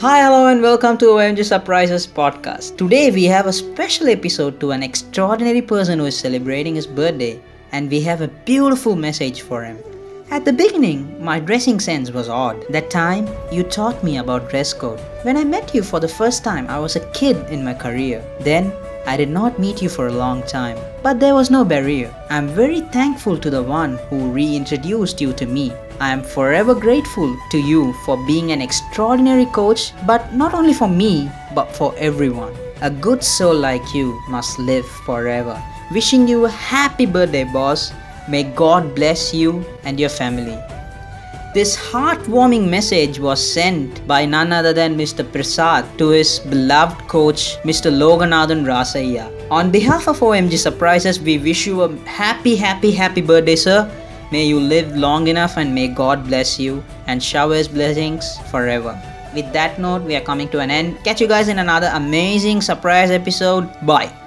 Hi, hello, and welcome to OMG Surprises podcast. Today we have a special episode to an extraordinary person who is celebrating his birthday, and we have a beautiful message for him. At the beginning, my dressing sense was odd. That time, you taught me about dress code. When I met you for the first time, I was a kid in my career. Then, I did not meet you for a long time, but there was no barrier. I'm very thankful to the one who reintroduced you to me. I am forever grateful to you for being an extraordinary coach, but not only for me, but for everyone. A good soul like you must live forever. Wishing you a happy birthday, boss. May God bless you and your family. This heartwarming message was sent by none other than Mr. Prasad to his beloved coach, Mr. Loganathan Rasaya. On behalf of OMG Surprises, we wish you a happy, happy, happy birthday, sir. May you live long enough and may God bless you and shower his blessings forever. With that note, we are coming to an end. Catch you guys in another amazing surprise episode. Bye.